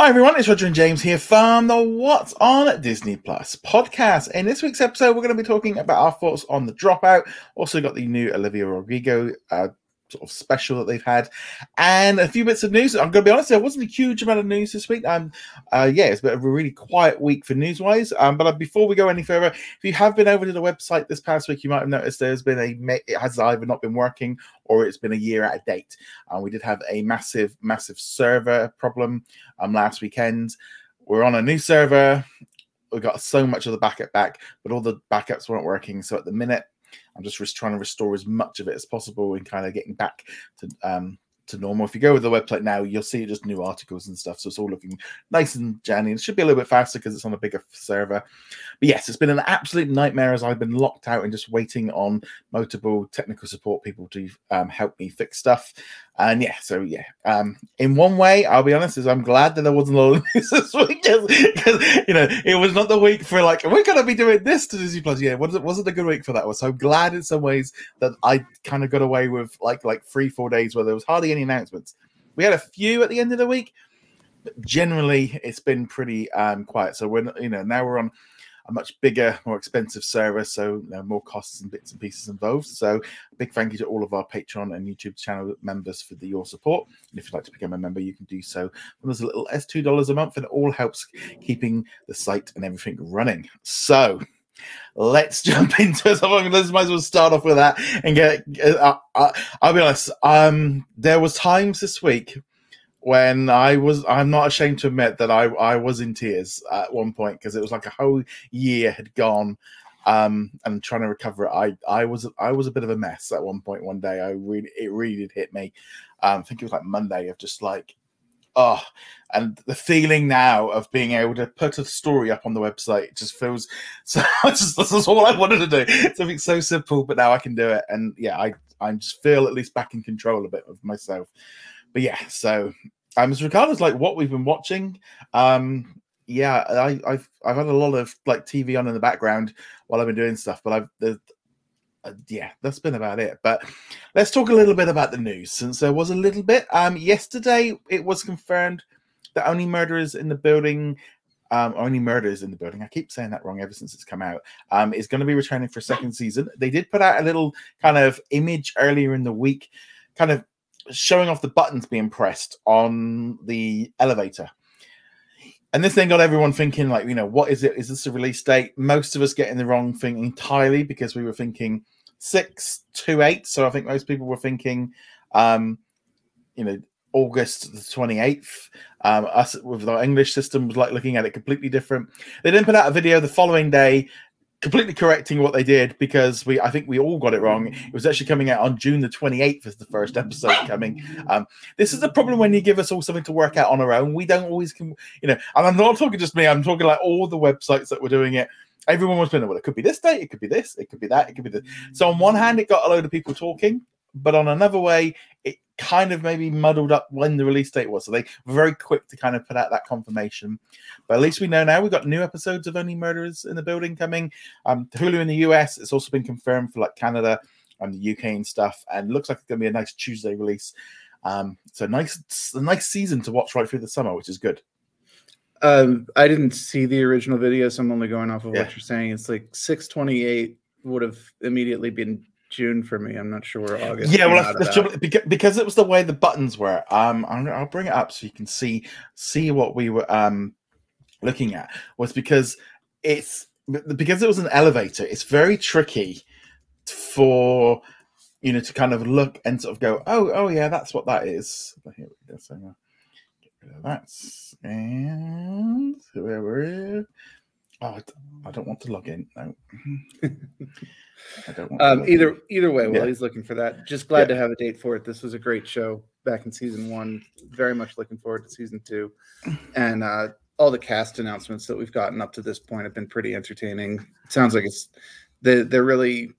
Hi everyone, it's Roger and James here from the What's on Disney Plus podcast. In this week's episode, we're going to be talking about our thoughts on the dropout. Also, got the new Olivia Rodrigo uh, sort of special that they've had, and a few bits of news. I'm going to be honest, there wasn't a huge amount of news this week. Um, uh, yeah, it's been a really quiet week for news wise. Um, but uh, before we go any further, if you have been over to the website this past week, you might have noticed there's been a it has either not been working or it's been a year out of date. Uh, we did have a massive, massive server problem um last weekend. We're on a new server. We got so much of the backup back, but all the backups weren't working. So at the minute, I'm just trying to restore as much of it as possible and kind of getting back to um, to normal. If you go with the website now, you'll see just new articles and stuff. So it's all looking nice and janny. It should be a little bit faster because it's on a bigger server. But yes, it's been an absolute nightmare as I've been locked out and just waiting on multiple technical support people to um, help me fix stuff. And yeah, so yeah, um, in one way, I'll be honest, is I'm glad that there wasn't a lot of news this week because you know it was not the week for like we're gonna be doing this to Disney Plus. Yeah, wasn't wasn't a good week for that. So I'm glad in some ways that I kind of got away with like like three four days where there was hardly any announcements. We had a few at the end of the week, but generally it's been pretty um, quiet. So we're you know now we're on a much bigger, more expensive service, so you know, more costs and bits and pieces involved. So, big thank you to all of our Patreon and YouTube channel members for the, your support. And if you'd like to become a member, you can do so. There's a little S two dollars a month, and it all helps keeping the site and everything running. So. Let's jump into it. Let's might as well start off with that and get. Uh, uh, I'll be honest. Um, there was times this week when I was I'm not ashamed to admit that I I was in tears at one point because it was like a whole year had gone um and trying to recover it. I I was I was a bit of a mess at one point one day. I really it really did hit me. Um I think it was like Monday of just like oh and the feeling now of being able to put a story up on the website just feels so just this is all I wanted to do. Something so simple but now I can do it. And yeah I I just feel at least back in control a bit of myself. But yeah, so um, as regards like what we've been watching, um, yeah, I, I've I've had a lot of like TV on in the background while I've been doing stuff, but I've uh, yeah, that's been about it. But let's talk a little bit about the news, since there was a little bit. Um, yesterday it was confirmed that only murderers in the building. Um, only murders in the building. I keep saying that wrong ever since it's come out. Um, is going to be returning for second season. They did put out a little kind of image earlier in the week, kind of showing off the buttons being pressed on the elevator. And this thing got everyone thinking, like, you know, what is it? Is this a release date? Most of us getting the wrong thing entirely because we were thinking six to eight. So I think most people were thinking, um, you know, August the 28th. Um, us with our English system was like looking at it completely different. They didn't put out a video the following day completely correcting what they did because we I think we all got it wrong. It was actually coming out on June the 28th as the first episode coming. Um, this is the problem when you give us all something to work out on our own. We don't always can you know, and I'm not talking just me, I'm talking like all the websites that were doing it. Everyone was been well, it could be this date, it could be this, it could be that, it could be this. So on one hand, it got a load of people talking, but on another way, it kind of maybe muddled up when the release date was. So they were very quick to kind of put out that confirmation. But at least we know now we've got new episodes of Only Murders in the Building coming. Um, Hulu in the US, it's also been confirmed for like Canada and the UK and stuff. And looks like it's going to be a nice Tuesday release. Um, so nice, a nice season to watch right through the summer, which is good. Um, I didn't see the original video, so I'm only going off of yeah. what you're saying. It's like 628 would have immediately been June for me. I'm not sure August. Yeah, well, because it was the way the buttons were. Um, I'll bring it up so you can see see what we were um looking at. Was because it's because it was an elevator. It's very tricky for you know to kind of look and sort of go, oh, oh yeah, that's what that is. Here we go. So uh, get rid of that and where we're. Oh, I don't want to log in. No. I don't um, either either way, while yeah. he's looking for that, just glad yeah. to have a date for it. This was a great show back in season one. Very much looking forward to season two, and uh, all the cast announcements that we've gotten up to this point have been pretty entertaining. It sounds like it's they, they're really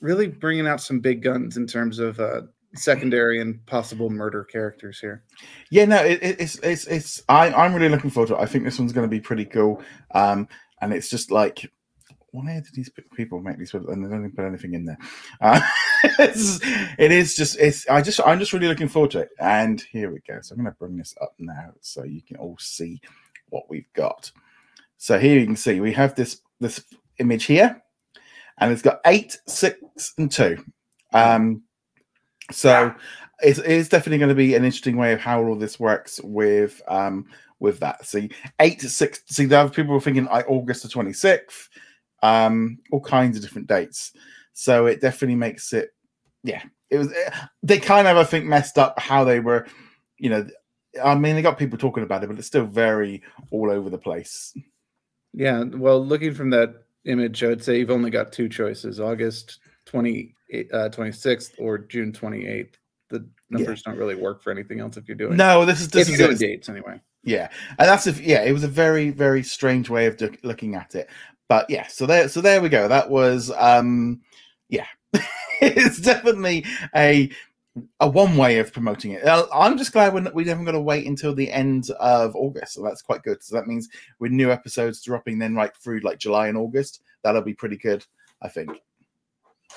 really bringing out some big guns in terms of uh, secondary and possible murder characters here. Yeah, no, it, it's it's it's I, I'm really looking forward to it. I think this one's going to be pretty cool. Um, and it's just like why did these people make these and they don't put anything in there? Uh, it is just it's I just I'm just really looking forward to it. And here we go. So I'm going to bring this up now so you can all see what we've got. So here you can see we have this this image here, and it's got eight, six, and two. Um, so it's, it's definitely going to be an interesting way of how all this works with um with that. See, eight to six. See, the other people were thinking like August the twenty sixth. Um, all kinds of different dates. So it definitely makes it. Yeah, it was. They kind of I think messed up how they were. You know, I mean, they got people talking about it, but it's still very all over the place. Yeah, well, looking from that image, I would say you've only got two choices: August 20, uh, 26th or June 28th. The numbers yeah. don't really work for anything else if you're doing. No, this is this if is doing dates anyway. Yeah, and that's if yeah, it was a very very strange way of do- looking at it, but yeah. So there, so there we go. That was um, yeah, it's definitely a a one way of promoting it. I'm just glad we're, we haven't got to wait until the end of August, so that's quite good. So that means with new episodes dropping then right through like July and August, that'll be pretty good, I think.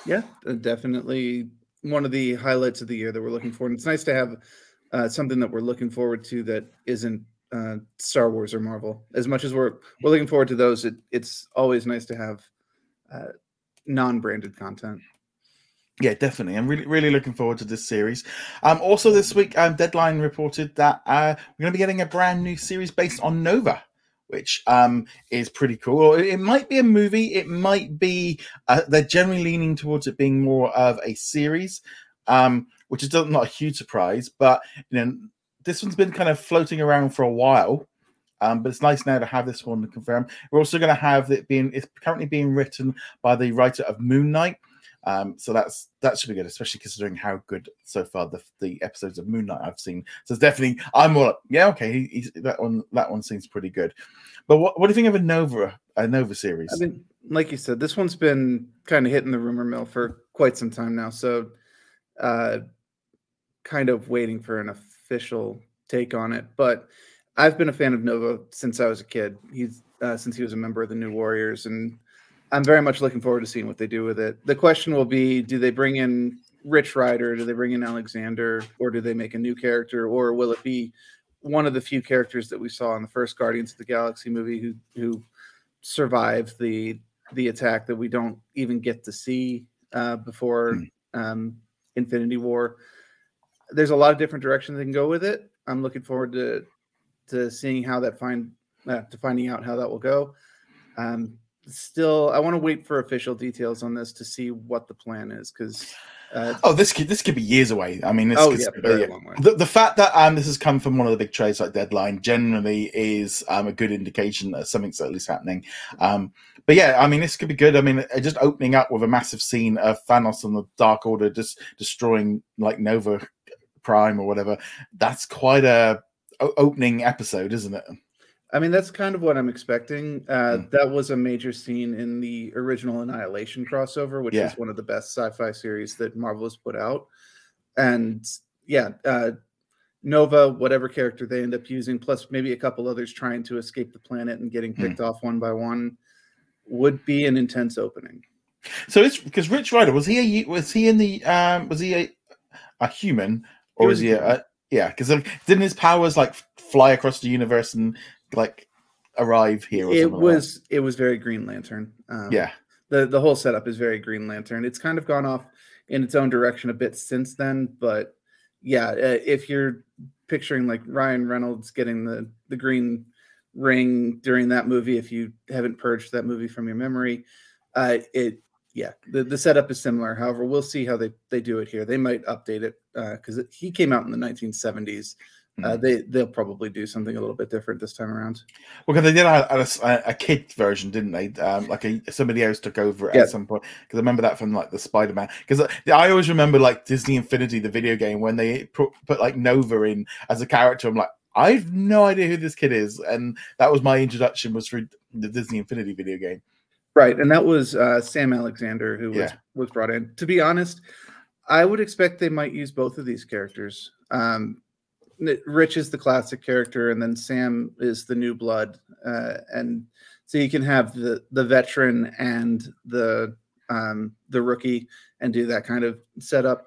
Yeah, uh, definitely one of the highlights of the year that we're looking for. And it's nice to have uh, something that we're looking forward to that isn't uh, Star Wars or Marvel. As much as we're we're looking forward to those, it, it's always nice to have uh, non-branded content. Yeah, definitely. I'm really, really looking forward to this series. Um, also, this week, um, Deadline reported that uh, we're going to be getting a brand new series based on Nova, which um, is pretty cool. It might be a movie. It might be. Uh, they're generally leaning towards it being more of a series, um, which is not a huge surprise. But you know, this one's been kind of floating around for a while. Um, but it's nice now to have this one confirmed. We're also going to have it being. It's currently being written by the writer of Moon Knight um, so that's that should be good, especially considering how good so far the the episodes of Moon Knight I've seen. So it's definitely I'm more like, yeah, okay, he, he's, that one that one seems pretty good. But what what do you think of a Nova a Nova series? I mean, like you said, this one's been kind of hitting the rumor mill for quite some time now. So, uh, kind of waiting for an official take on it. But I've been a fan of Nova since I was a kid. He's uh, since he was a member of the New Warriors and I'm very much looking forward to seeing what they do with it. The question will be: Do they bring in Rich Rider? Do they bring in Alexander, or do they make a new character, or will it be one of the few characters that we saw in the first Guardians of the Galaxy movie who who survived the the attack that we don't even get to see uh, before mm. um, Infinity War? There's a lot of different directions they can go with it. I'm looking forward to to seeing how that find uh, to finding out how that will go. Um, still, I want to wait for official details on this to see what the plan is because. Uh, oh, this could this could be years away. I mean, this, oh, yeah, very yeah. Long way. The, the fact that um, this has come from one of the big trades like Deadline generally is um, a good indication that something's at least happening. Um, but yeah, I mean, this could be good. I mean, just opening up with a massive scene of Thanos and the Dark Order just destroying like Nova Prime or whatever. That's quite a opening episode, isn't it? I mean, that's kind of what I'm expecting. Uh, mm. That was a major scene in the original Annihilation crossover, which yeah. is one of the best sci-fi series that Marvel has put out. And yeah, uh, Nova, whatever character they end up using, plus maybe a couple others trying to escape the planet and getting hmm. picked mm. off one by one, would be an intense opening. So it's because Rich Rider was he a was he in the um was he a a human or was, was he a, a yeah? Because didn't his powers like fly across the universe and like arrive here? it was like it was very Green Lantern. Um, yeah, the the whole setup is very Green Lantern. It's kind of gone off in its own direction a bit since then, but yeah, uh, if you're picturing like Ryan Reynolds getting the the green ring during that movie, if you haven't purged that movie from your memory, uh, it yeah, the, the setup is similar. However, we'll see how they, they do it here. They might update it because uh, he came out in the 1970s. Uh, mm-hmm. they they'll probably do something a little bit different this time around. Well, because they did a, a, a, kid version, didn't they? Um, like a, somebody else took over at some point. Because I remember that from like the Spider Man. Because I always remember like Disney Infinity, the video game, when they put, put like Nova in as a character. I'm like, I have no idea who this kid is, and that was my introduction was through the Disney Infinity video game. Right, and that was uh, Sam Alexander who was yeah. was brought in. To be honest, I would expect they might use both of these characters. Um, Rich is the classic character, and then Sam is the new blood, uh, and so you can have the the veteran and the um, the rookie and do that kind of setup.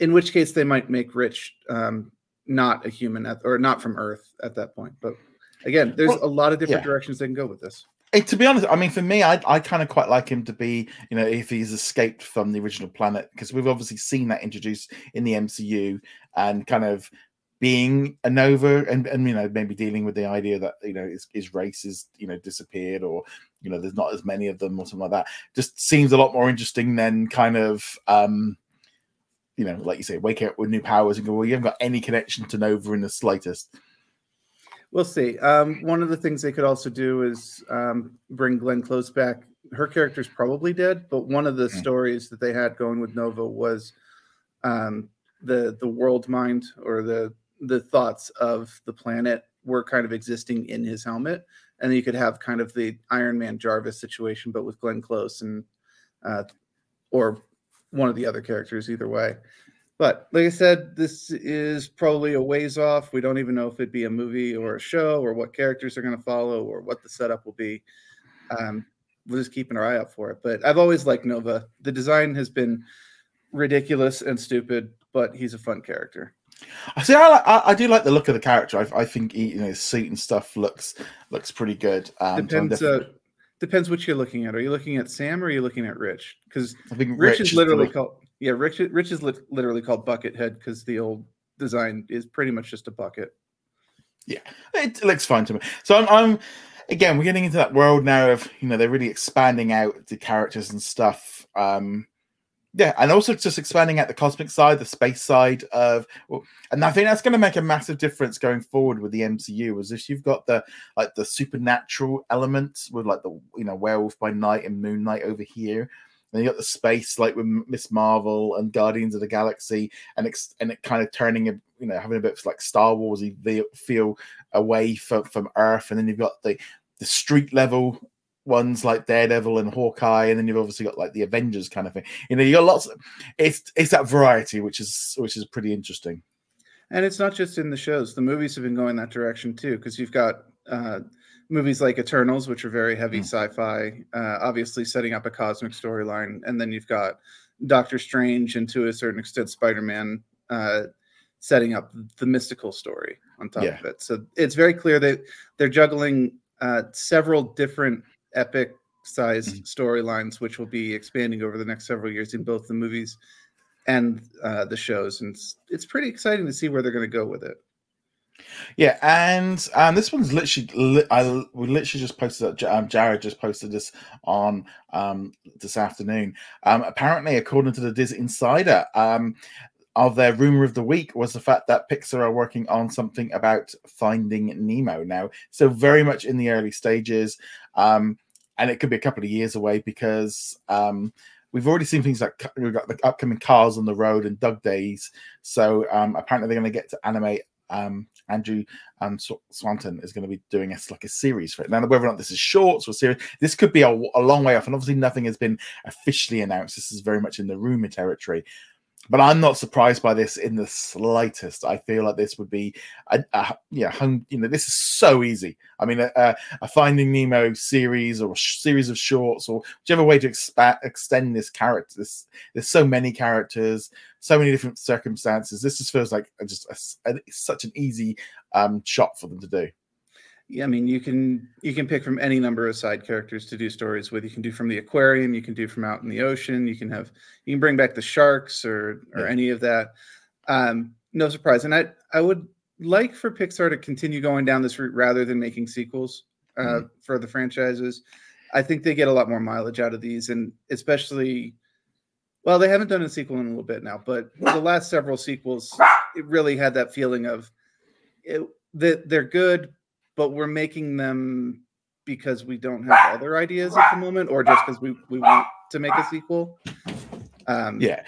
In which case, they might make Rich um, not a human at, or not from Earth at that point. But again, there's well, a lot of different yeah. directions they can go with this. Hey, to be honest, I mean, for me, I, I kind of quite like him to be, you know, if he's escaped from the original planet, because we've obviously seen that introduced in the MCU and kind of being a Nova and, and you know, maybe dealing with the idea that, you know, his, his race is, you know, disappeared or, you know, there's not as many of them or something like that. Just seems a lot more interesting than kind of, um, you know, like you say, wake up with new powers and go, well, you haven't got any connection to Nova in the slightest. We'll see. Um, one of the things they could also do is um, bring Glenn Close back. Her character's probably dead, but one of the mm. stories that they had going with Nova was um, the the world mind or the the thoughts of the planet were kind of existing in his helmet, and you could have kind of the Iron Man Jarvis situation, but with Glenn Close and uh, or one of the other characters either way. But like I said, this is probably a ways off. We don't even know if it'd be a movie or a show or what characters are going to follow or what the setup will be. Um, we're just keeping our eye out for it. But I've always liked Nova. The design has been ridiculous and stupid, but he's a fun character. I see. I, I, I do like the look of the character. I, I think he, you know his suit and stuff looks looks pretty good. Um, Depends. So uh, depends what you're looking at. Are you looking at Sam or are you looking at Rich? Because I think Rich, Rich is literally called yeah. Rich Rich is li- literally called Buckethead because the old design is pretty much just a bucket. Yeah, it looks fine to me. So I'm, I'm again we're getting into that world now of you know they're really expanding out the characters and stuff. Um, yeah, and also just expanding at the cosmic side, the space side of, and I think that's going to make a massive difference going forward with the MCU. Is if you've got the like the supernatural elements with like the you know Werewolf by Night and Moon Knight over here, and you got the space like with Miss Marvel and Guardians of the Galaxy, and it's and it kind of turning a you know having a bit of like Star Warsy feel away from from Earth, and then you've got the the street level ones like Daredevil and Hawkeye, and then you've obviously got like the Avengers kind of thing. You know, you got lots. Of, it's it's that variety, which is which is pretty interesting. And it's not just in the shows; the movies have been going that direction too. Because you've got uh, movies like Eternals, which are very heavy mm. sci-fi, uh, obviously setting up a cosmic storyline, and then you've got Doctor Strange and to a certain extent Spider-Man. Uh, setting up the mystical story on top yeah. of it. So it's very clear that they're juggling uh, several different epic sized mm-hmm. storylines, which will be expanding over the next several years in both the movies and uh, the shows. And it's, it's pretty exciting to see where they're going to go with it. Yeah, and um, this one's literally, li- I we literally just posted. Um, Jared just posted this on um, this afternoon. Um, apparently, according to the Disney Insider, um, of their rumor of the week was the fact that Pixar are working on something about Finding Nemo now. So very much in the early stages. Um, and it could be a couple of years away because um, we've already seen things like we've got the upcoming Cars on the Road and Dug Days. So um, apparently they're going to get to animate. Um, Andrew um, Stanton is going to be doing a like a series for it. Now, whether or not this is shorts or series, this could be a, a long way off, and obviously nothing has been officially announced. This is very much in the rumor territory but I'm not surprised by this in the slightest. I feel like this would be, a, a yeah, hung, you know, this is so easy. I mean, a, a Finding Nemo series or a series of shorts or whichever way to expa- extend this character. This, there's so many characters, so many different circumstances. This just feels like just such an easy um, shot for them to do yeah, I mean, you can you can pick from any number of side characters to do stories with. You can do from the aquarium, you can do from out in the ocean. You can have you can bring back the sharks or or yeah. any of that. Um, no surprise, and I I would like for Pixar to continue going down this route rather than making sequels uh, mm-hmm. for the franchises. I think they get a lot more mileage out of these, and especially, well, they haven't done a sequel in a little bit now, but the last several sequels, it really had that feeling of it, that they're good, but we're making them because we don't have other ideas at the moment, or just because we, we want to make a sequel. Um, yeah,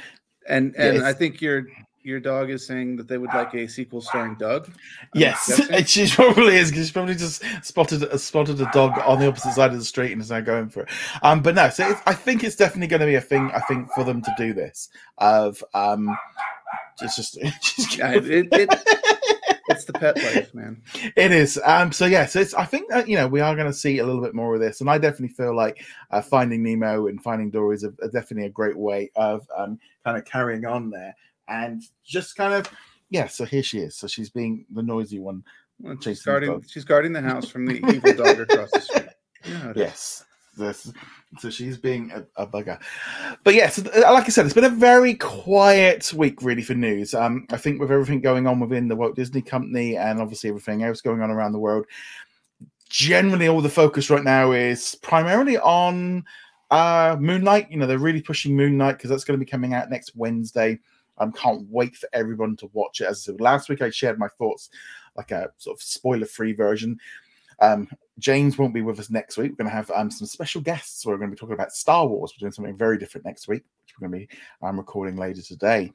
and and I think your your dog is saying that they would like a sequel starring Dug. I'm yes, she probably is because she probably just spotted spotted a dog on the opposite side of the street and is now going for it. Um, but no, so I think it's definitely going to be a thing. I think for them to do this of um, it's just, just it, it, it's the pet life, man. It is. Um. So yeah. So it's. I think that you know we are going to see a little bit more of this, and I definitely feel like uh, Finding Nemo and Finding Dory is a, a definitely a great way of um kind of carrying on there, and just kind of yeah. So here she is. So she's being the noisy one. Well, she's guarding. She's guarding the house from the evil dog across the street. Yeah, yes. This, so she's being a, a, bugger. But yes, uh, like I said, it's been a very quiet week, really, for news. Um, I think with everything going on within the Walt Disney Company and obviously everything else going on around the world, generally all the focus right now is primarily on uh, Moon Knight. You know, they're really pushing Moon Knight because that's going to be coming out next Wednesday. I um, can't wait for everyone to watch it. As I said, last week I shared my thoughts, like a sort of spoiler-free version. Um, James won't be with us next week. We're going to have um, some special guests. We're going to be talking about Star Wars. We're doing something very different next week, which we're going to be um, recording later today.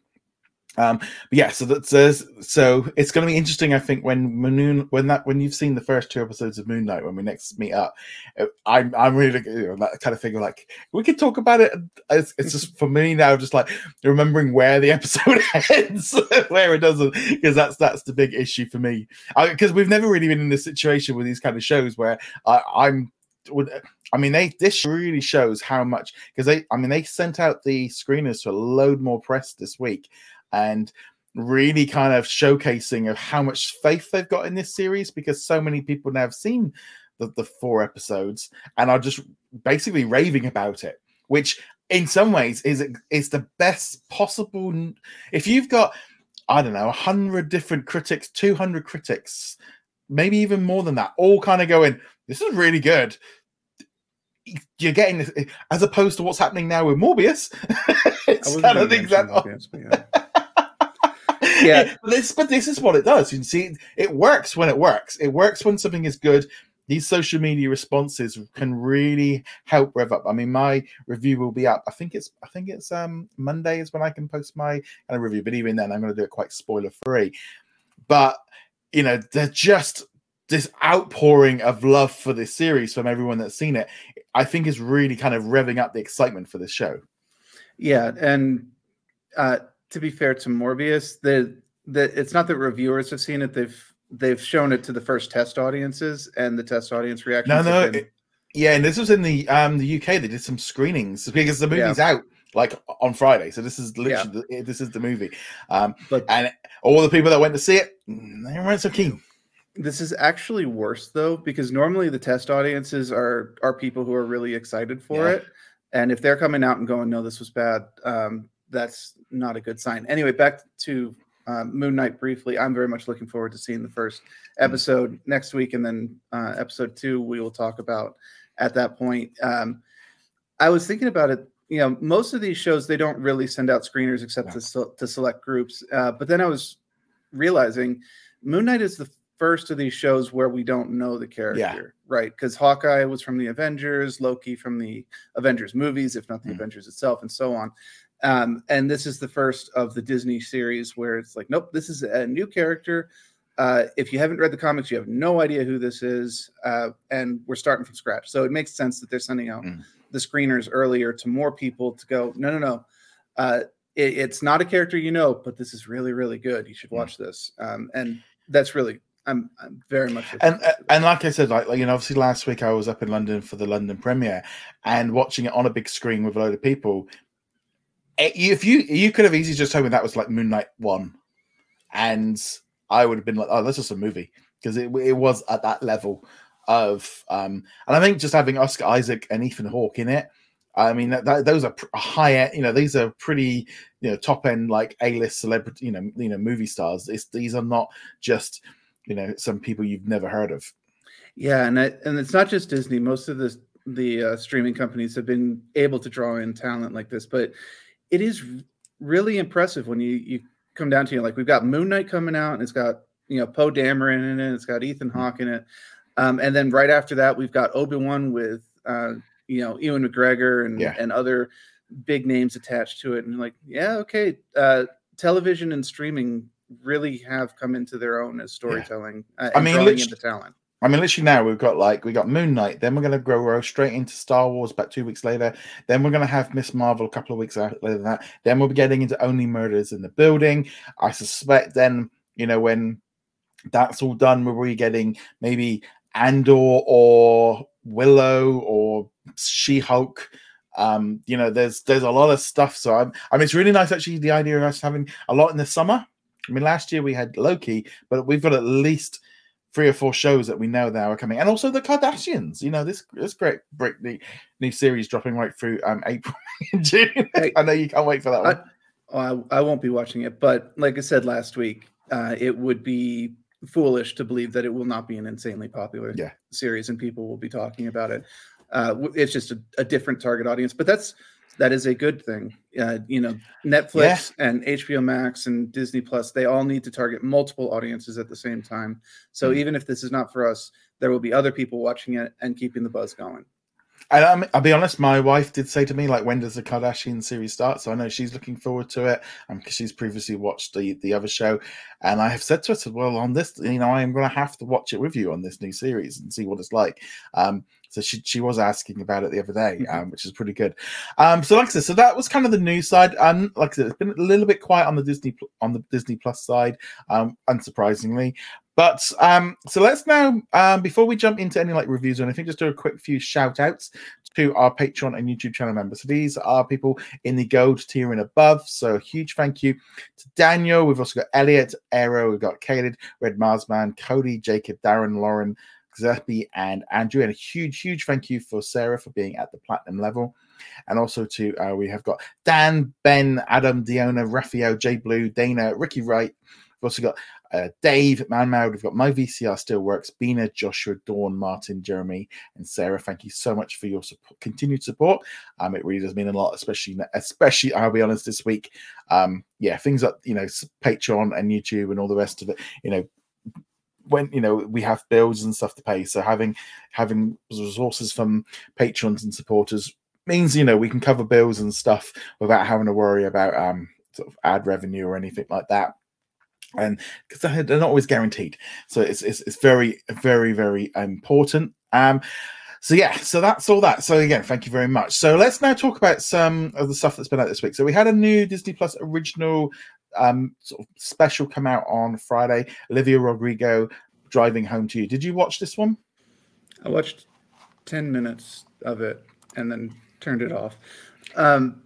Um, but yeah, so that's uh, so it's going to be interesting. I think when Moon, when that when you've seen the first two episodes of Moon Knight, when we next meet up, uh, I'm I'm really you know, that kind of thing. Like we could talk about it. It's, it's just for me now, just like remembering where the episode ends, where it doesn't, because that's that's the big issue for me. Because we've never really been in this situation with these kind of shows where I, I'm I mean, they this really shows how much because they, I mean, they sent out the screeners to a load more press this week, and really kind of showcasing of how much faith they've got in this series because so many people now have seen the, the four episodes and are just basically raving about it which in some ways is is the best possible if you've got i don't know 100 different critics 200 critics maybe even more than that all kind of going this is really good you're getting this as opposed to what's happening now with morbius it's kind of things that Morbius, yeah. But this but this is what it does. You can see it works when it works. It works when something is good. These social media responses can really help rev up. I mean, my review will be up. I think it's I think it's um Monday is when I can post my kind of review. But even then, I'm going to do it quite spoiler free. But you know, they're just this outpouring of love for this series from everyone that's seen it. I think is really kind of revving up the excitement for this show. Yeah, and uh, to be fair to Morbius, the the it's not that reviewers have seen it; they've they've shown it to the first test audiences, and the test audience reaction. No, no, been... it, yeah, and this was in the um the UK. They did some screenings because the movie's yeah. out like on Friday, so this is literally yeah. the, this is the movie. Um, but and all the people that went to see it, they weren't so keen. This is actually worse though, because normally the test audiences are are people who are really excited for yeah. it, and if they're coming out and going, "No, this was bad," um, that's not a good sign. Anyway, back to um, Moon Knight briefly. I'm very much looking forward to seeing the first episode next week, and then uh, episode two we will talk about at that point. Um, I was thinking about it. You know, most of these shows they don't really send out screeners except yeah. to to select groups. Uh, but then I was realizing Moon Knight is the first of these shows where we don't know the character, yeah. right? Because Hawkeye was from the Avengers, Loki from the Avengers movies, if not the mm-hmm. Avengers itself, and so on. Um, and this is the first of the Disney series where it's like, nope, this is a new character. Uh, if you haven't read the comics, you have no idea who this is, uh, and we're starting from scratch. So it makes sense that they're sending out mm. the screeners earlier to more people to go. No, no, no. Uh, it, it's not a character you know, but this is really, really good. You should mm. watch mm. this, um, and that's really. I'm, I'm very much and and like I said, like, like you know, obviously last week I was up in London for the London premiere, and watching it on a big screen with a load of people if you you could have easily just told me that was like Moon Knight one, and I would have been like, oh, that's just a movie because it it was at that level of um, and I think just having Oscar Isaac and Ethan Hawke in it. I mean, that, that, those are high end. You know, these are pretty, you know, top end like A list celebrity, you know, you know, movie stars. It's, these are not just, you know, some people you've never heard of. Yeah, and and it's not just Disney. Most of the the uh, streaming companies have been able to draw in talent like this, but it is really impressive when you you come down to it. Like we've got Moon Knight coming out, and it's got you know Poe Dameron in it. It's got Ethan mm-hmm. Hawke in it, um, and then right after that we've got Obi Wan with uh, you know Ewan McGregor and yeah. and other big names attached to it. And like, yeah, okay, uh, television and streaming really have come into their own as storytelling. Yeah. Uh, I mean, into talent. I mean, literally now we've got like we got Moon Knight, then we're going to grow straight into Star Wars about two weeks later. Then we're going to have Miss Marvel a couple of weeks later than that. Then we'll be getting into Only Murders in the Building. I suspect then you know when that's all done. We're getting maybe Andor or Willow or She Hulk. Um, you know, there's there's a lot of stuff. So I'm, I mean, it's really nice actually the idea of us having a lot in the summer. I mean, last year we had Loki, but we've got at least three or four shows that we know that are coming, and also the Kardashians. You know, this this great Britney new series dropping right through um April and June. I know you can't wait for that one. I, I won't be watching it, but like I said last week, uh, it would be foolish to believe that it will not be an insanely popular yeah. series and people will be talking about it. Uh, it's just a, a, different target audience, but that's that is a good thing. Uh, you know, Netflix yeah. and HBO Max and Disney Plus, they all need to target multiple audiences at the same time. So mm-hmm. even if this is not for us, there will be other people watching it and keeping the buzz going. And um, I'll be honest, my wife did say to me, like, when does the Kardashian series start? So I know she's looking forward to it because um, she's previously watched the, the other show. And I have said to her, well, on this, you know, I am going to have to watch it with you on this new series and see what it's like. Um, so she, she was asking about it the other day, mm-hmm. um, which is pretty good. Um, so like I said, so that was kind of the news side. And um, like I said, it's been a little bit quiet on the Disney on the Disney Plus side, um, unsurprisingly. But um, so let's now, um, before we jump into any like reviews or anything, just do a quick few shout outs to our Patreon and YouTube channel members. So these are people in the gold tier and above. So a huge thank you to Daniel. We've also got Elliot, Aero, we've got Caleb, Red Marsman, Cody, Jacob, Darren, Lauren, Giuseppe, and Andrew. And a huge, huge thank you for Sarah for being at the platinum level. And also to uh, we have got Dan, Ben, Adam, Diona, Raphael, J Blue, Dana, Ricky Wright. We've also got uh, Dave, Man. We've got My VCR Still Works, Bina, Joshua, Dawn, Martin, Jeremy, and Sarah. Thank you so much for your support, continued support. Um, it really does mean a lot, especially, especially, I'll be honest, this week. Um, yeah, things like, you know, Patreon and YouTube and all the rest of it, you know, when you know we have bills and stuff to pay. So having having resources from patrons and supporters means you know we can cover bills and stuff without having to worry about um sort of ad revenue or anything like that. And because they're not always guaranteed. So it's, it's it's very very very important. Um so yeah so that's all that. So again thank you very much. So let's now talk about some of the stuff that's been out this week. So we had a new disney plus original um sort of special come out on friday. Olivia rodrigo driving home to you. Did you watch this one? I watched 10 minutes of it and then turned it off. Um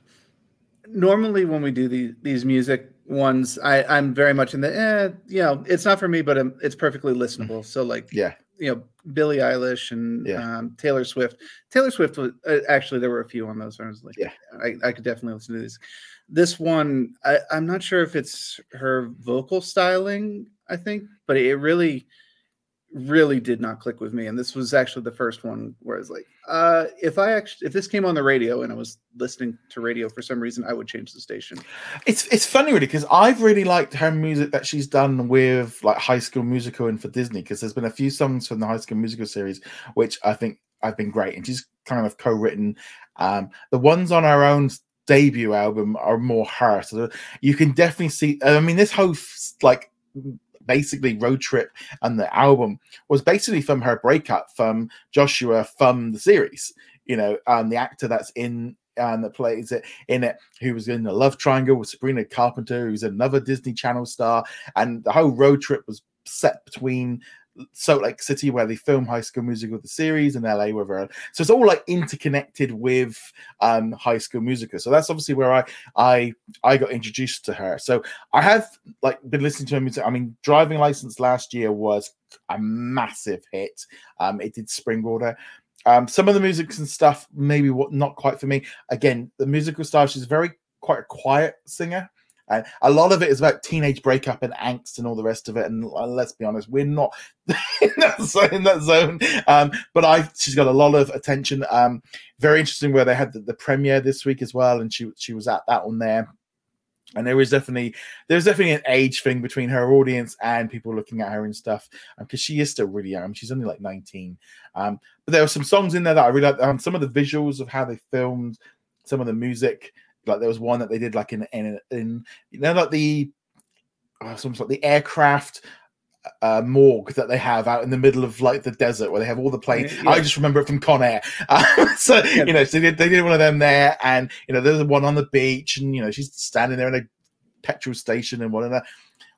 normally when we do these these music ones i i'm very much in the eh, you know it's not for me but um, it's perfectly listenable. So like yeah you know billie eilish and yeah. um, taylor swift. Taylor swift was uh, actually there were a few on those i was like yeah. I, I could definitely listen to these. This one I, i'm not sure if it's her vocal styling i think but it really really did not click with me and this was actually the first one where i was like uh if i actually if this came on the radio and i was listening to radio for some reason i would change the station. It's it's funny really because i've really liked her music that she's done with like high school musical and for disney because there's been a few songs from the high school musical series which i think have been great and she's kind of co-written um the ones on her own debut album are more her so you can definitely see i mean this whole like basically road trip and the album was basically from her breakup from Joshua from the series. You know, and the actor that's in and that plays it in it, who was in the love triangle with Sabrina Carpenter, who's another Disney Channel star, and the whole road trip was set between Salt Lake City, where they film High School Musical, the series, and LA, where they're so it's all like interconnected with um, High School Musical. So that's obviously where I I I got introduced to her. So I have like been listening to her music. I mean, Driving License last year was a massive hit. Um, it did springboard Um, some of the music and stuff, maybe what not quite for me. Again, the musical style, she's very quite a quiet singer. And a lot of it is about teenage breakup and angst and all the rest of it. And uh, let's be honest, we're not in that zone. In that zone. Um, but I, she's got a lot of attention. Um, very interesting where they had the, the premiere this week as well, and she she was at that one there and there was definitely there's definitely an age thing between her audience and people looking at her and stuff because um, she is still really young she's only like 19 um, but there were some songs in there that i really like um, some of the visuals of how they filmed some of the music like there was one that they did like in in, in you know like the oh, some sort of the aircraft uh, morgue that they have out in the middle of like the desert where they have all the planes. Yeah. I just remember it from Con Air. Uh, so yeah. you know, so they did, they did one of them there, and you know, there's one on the beach, and you know, she's standing there in a petrol station and whatever.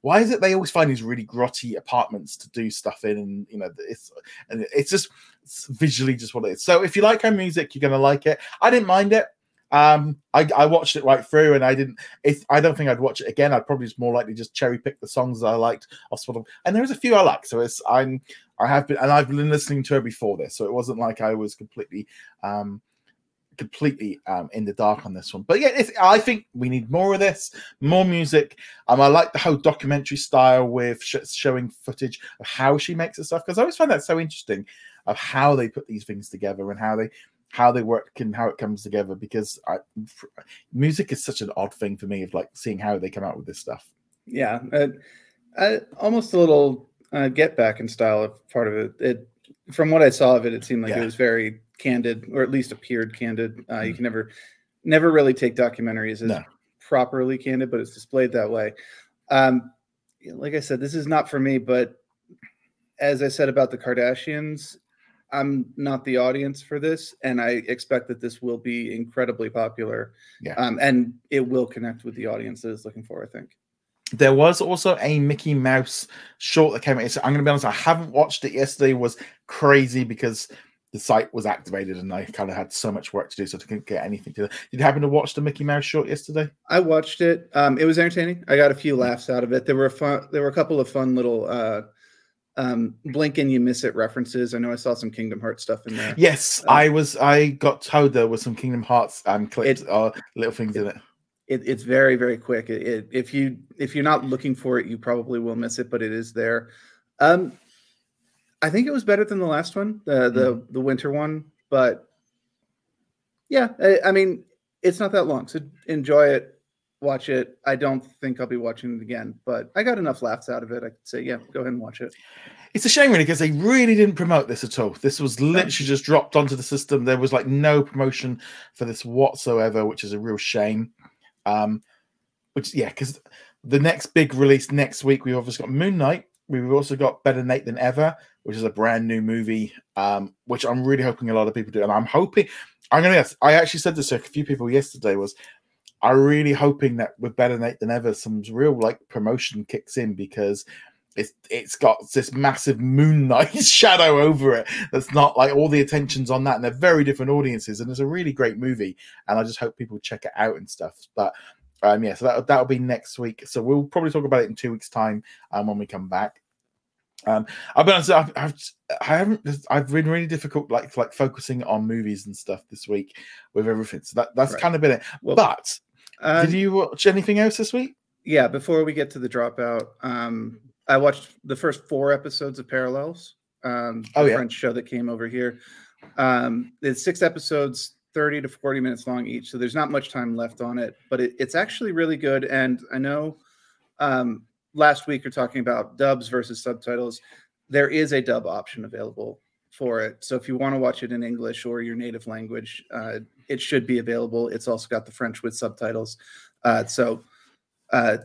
why is it they always find these really grotty apartments to do stuff in and you know it's and it's just it's visually just what it is so if you like her music you're gonna like it i didn't mind it um i i watched it right through and i didn't if i don't think i'd watch it again i'd probably just more likely just cherry pick the songs that i liked off of and there's a few i like so it's i'm i have been and i've been listening to her before this so it wasn't like i was completely um completely um, in the dark on this one. But yeah, I think we need more of this, more music. Um, I like the whole documentary style with sh- showing footage of how she makes the stuff because I always find that so interesting of how they put these things together and how they how they work and how it comes together because I, music is such an odd thing for me of like seeing how they come out with this stuff. Yeah, uh, uh, almost a little uh, get back in style of part of it. It from what I saw of it, it seemed like yeah. it was very candid, or at least appeared candid. Uh, mm You can never, never really take documentaries as no. properly candid, but it's displayed that way. Um, like I said, this is not for me, but as I said about the Kardashians, I'm not the audience for this, and I expect that this will be incredibly popular. Yeah. Um, and it will connect with the audience that is looking for. I think. There was also a Mickey Mouse short that came out. So I'm going to be honest, I haven't watched it yesterday. It was crazy because the site was activated and I kind of had so much work to do, so I couldn't get anything to. Did you happen to watch the Mickey Mouse short yesterday? I watched it. Um, it was entertaining. I got a few laughs out of it. There were fun. There were a couple of fun little uh, um, blink and you miss it references. I know I saw some Kingdom Hearts stuff in there. Yes, um, I was. I got told there was some Kingdom Hearts um, clips or little things it, in it. it. It's very very quick. It, if you if you're not looking for it, you probably will miss it, but it is there. Um, I think it was better than the last one, the the mm. the winter one. But yeah, I, I, mean, it's not that long, so enjoy it, watch it. I don't think I'll be watching it again, but I got enough laughs out of it. I could say, yeah, go ahead and watch it. It's a shame, really, because they really didn't promote this at all. This was literally just dropped onto the system. There was like no promotion for this whatsoever, which is a real shame. Um, which yeah, because the next big release next week, we've obviously got Moon Knight. We've also got Better Nate Than Ever, which is a brand new movie, um, which I'm really hoping a lot of people do. And I'm hoping, I'm going to, ask. I actually said this to a few people yesterday was, I'm really hoping that with Better Nate Than Ever, some real like promotion kicks in because it's it's got this massive Moon Knight shadow over it. That's not like all the attention's on that, and they're very different audiences, and it's a really great movie. And I just hope people check it out and stuff. But um, yeah, so that that'll be next week. So we'll probably talk about it in two weeks' time um, when we come back. Um, I'll be honest, I've, I've I haven't I've been really difficult like like focusing on movies and stuff this week with everything. So that that's right. kind of been it. Well, but um, did you watch anything else this week? Yeah, before we get to the dropout, um, I watched the first four episodes of Parallels, um, the oh, yeah. French show that came over here. Um, it's six episodes, 30 to 40 minutes long each, so there's not much time left on it, but it, it's actually really good. And I know um, last week you're talking about dubs versus subtitles. There is a dub option available for it. So if you want to watch it in English or your native language, uh, it should be available. It's also got the French with subtitles. Uh, so uh,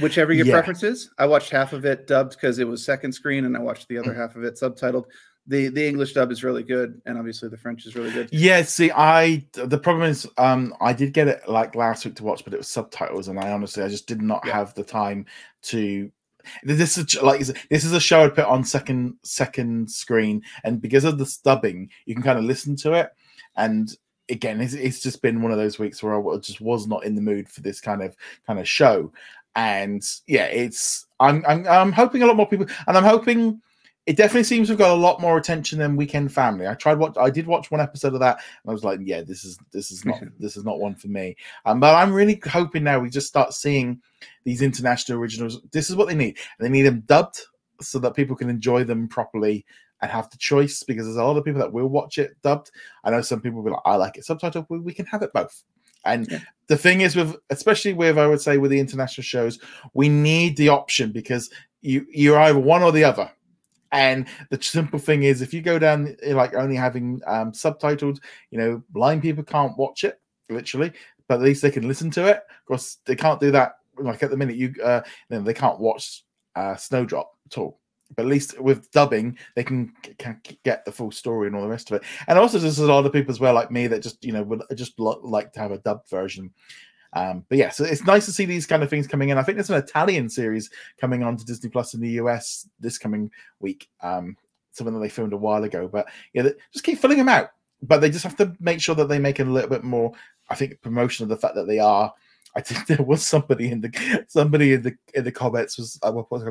whichever your yeah. preference is, I watched half of it dubbed because it was second screen, and I watched the other mm. half of it subtitled the the English dub is really good, and obviously the French is really good. Yeah, see, I the problem is, um, I did get it like last week to watch, but it was subtitles, and I honestly, I just did not yeah. have the time to. This is like this is a show I'd put on second second screen, and because of the dubbing, you can kind of listen to it, and again, it's, it's just been one of those weeks where I just was not in the mood for this kind of kind of show, and yeah, it's I'm I'm, I'm hoping a lot more people, and I'm hoping it definitely seems to have got a lot more attention than Weekend Family. I tried what I did watch one episode of that, and I was like, yeah, this is this is not this is not one for me. Um, but I'm really hoping now we just start seeing these international originals. This is what they need. They need them dubbed so that people can enjoy them properly and have the choice because there's a lot of people that will watch it dubbed. I know some people will be like, I like it subtitled. We, we can have it both. And yeah. the thing is, with especially with I would say with the international shows, we need the option because you you're either one or the other and the simple thing is, if you go down eh, like only having um, subtitled, you know, blind people can't watch it literally, but at least they can listen to it. Of course, they can't do that. Like at the minute, you, uh, you know, they can't watch uh, Snowdrop at all. But at least with dubbing, they can, can get the full story and all the rest of it. And also, there's a lot of people as well, like me, that just you know would just like to have a dubbed version. Um, but yeah, so it's nice to see these kind of things coming in. I think there's an Italian series coming on to Disney Plus in the US this coming week. Um, something that they filmed a while ago, but yeah, just keep filling them out. But they just have to make sure that they make a little bit more. I think promotion of the fact that they are. I think there was somebody in the somebody in the in the comments was uh, was?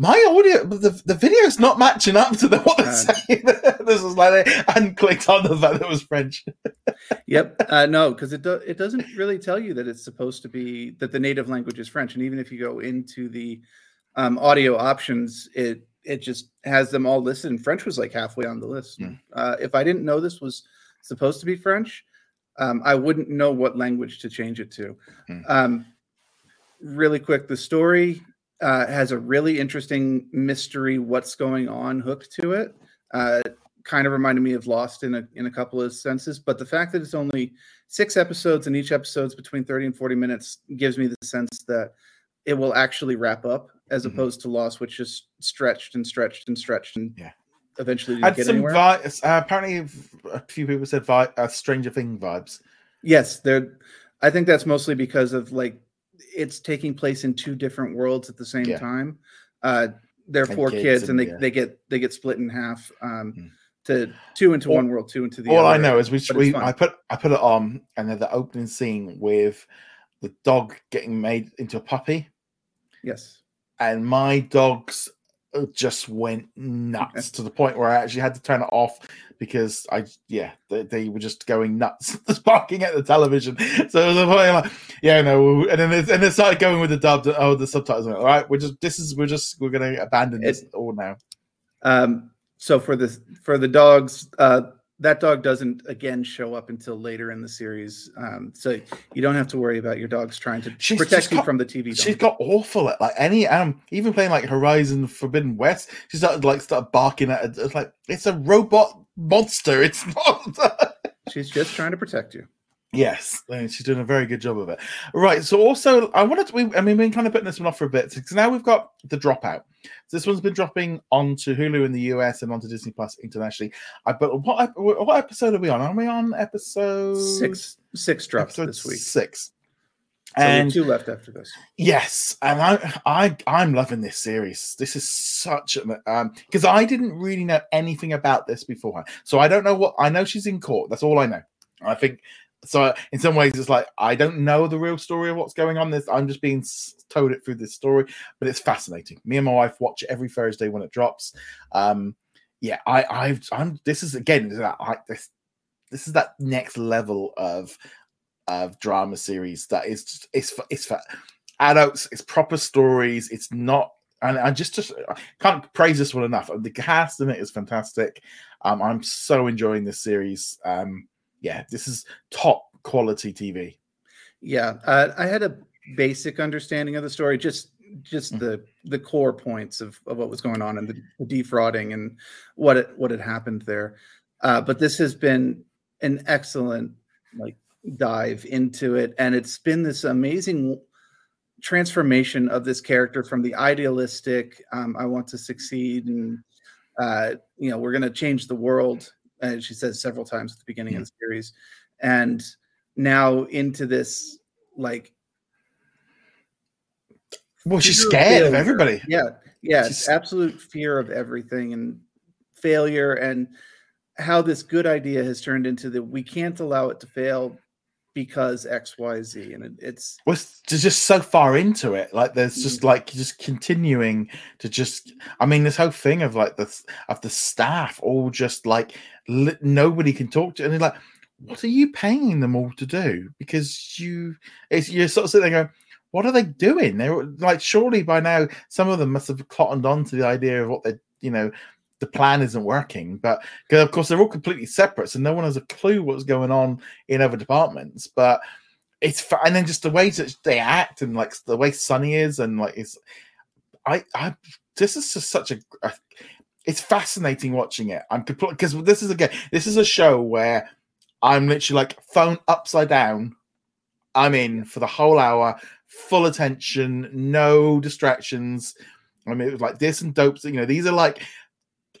My audio, the, the video is not matching up to the, what they're saying. this was like I hadn't clicked on the fact that it was French. yep. Uh, no, because it, do, it doesn't really tell you that it's supposed to be that the native language is French. And even if you go into the um, audio options, it it just has them all listed. And French was like halfway on the list. Mm. Uh, if I didn't know this was supposed to be French, um, I wouldn't know what language to change it to. Mm. Um, really quick, the story uh, has a really interesting mystery, what's going on hook to it. Uh, kind of reminded me of Lost in a in a couple of senses, but the fact that it's only six episodes and each episode's between 30 and 40 minutes gives me the sense that it will actually wrap up as mm-hmm. opposed to Lost, which just stretched and stretched and stretched and yeah. eventually didn't Had some vi- uh, apparently a few people said vi- uh, Stranger Thing vibes. Yes, they're I think that's mostly because of like it's taking place in two different worlds at the same yeah. time. Uh, they're and four kids, kids and, and, they, yeah. they get they get split in half um, mm. to two into all, one world, two into the all other. I know is we, we I put I put it on and then the opening scene with the dog getting made into a puppy. Yes. And my dogs just went nuts to the point where I actually had to turn it off because I yeah they, they were just going nuts barking at the television. So it was a point like yeah no and then it, and it started going with the dub. Oh the subtitles. Went, All right, we're just this is we're just we're gonna abandon this it, all now. Um. So for the for the dogs, uh, that dog doesn't again show up until later in the series. Um, so you don't have to worry about your dogs trying to she's protect you got, from the TV. She's got awful at like any um even playing like Horizon Forbidden West. She started like started barking at it. It's like it's a robot monster. It's not. she's just trying to protect you. Yes, she's doing a very good job of it. Right. So also, I wanted to. We, I mean, we've been kind of putting this one off for a bit because now we've got the dropout. So this one's been dropping onto Hulu in the US and onto Disney Plus internationally. I but what what episode are we on? Are we on episode six? Six drops this week. Six. So and two left after this. Yes, and I, I, I'm loving this series. This is such a um because I didn't really know anything about this beforehand, so I don't know what I know. She's in court. That's all I know. I think so in some ways it's like i don't know the real story of what's going on this i'm just being told it through this story but it's fascinating me and my wife watch it every thursday when it drops um yeah i i've i'm this is again I, this this is that next level of of drama series that is just, it's for it's for adults it's proper stories it's not and I just just I can't praise this one enough. The cast in it is fantastic. Um, I'm so enjoying this series. Um, yeah, this is top quality TV. Yeah, uh, I had a basic understanding of the story, just just mm-hmm. the the core points of, of what was going on and the, the defrauding and what it what had happened there. Uh, but this has been an excellent like dive into it, and it's been this amazing transformation of this character from the idealistic um, i want to succeed and uh, you know we're going to change the world and she says several times at the beginning mm-hmm. of the series, and now into this like. Well, she's scared of everybody. Yeah, yeah, she's... absolute fear of everything and failure, and how this good idea has turned into the we can't allow it to fail because X, Y, Z, and it, it's well, it's just so far into it. Like there's just mm-hmm. like just continuing to just. I mean, this whole thing of like the of the staff all just like li- nobody can talk to, and they're like, what are you paying them all to do? Because you, it's you're sort of sitting there going. What are they doing? They're like, surely by now, some of them must have cottoned on to the idea of what they're, you know, the plan isn't working. But because of course they're all completely separate, so no one has a clue what's going on in other departments. But it's and then just the way that they act and like the way Sunny is and like it's I I this is just such a, a it's fascinating watching it. I'm because this is again this is a show where I'm literally like phone upside down. I'm in for the whole hour, full attention, no distractions. I mean, it was like this and dopes. You know, these are like